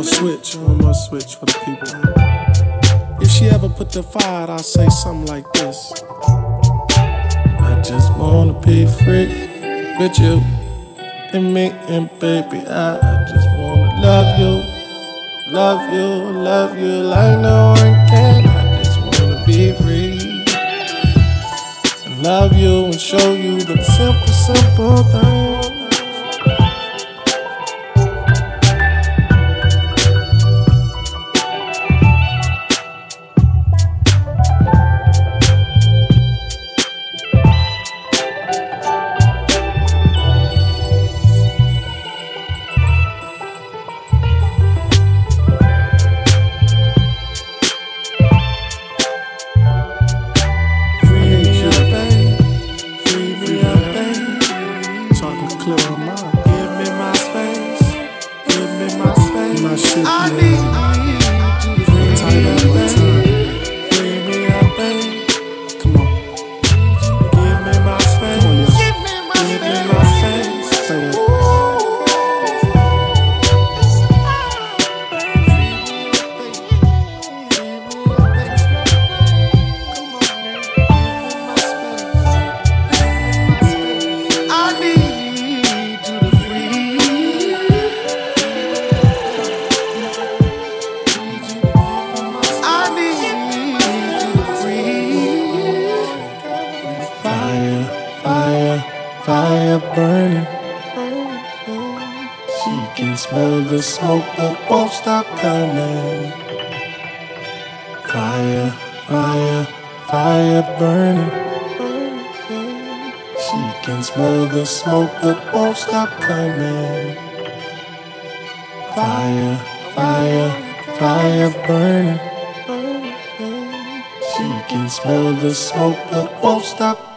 on switch, I'm switch for the people. If she ever put the fire I'll say something like this I just wanna be free with you and me, and baby, I, I just wanna love you, love you, love you like no one can. I just wanna be free and love you and show you the simple, simple things. coming. Fire, fire, fire burning. She can smell the smoke but won't stop coming. Fire, fire, fire burning. She can smell the smoke but won't stop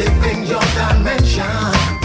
living your dimension.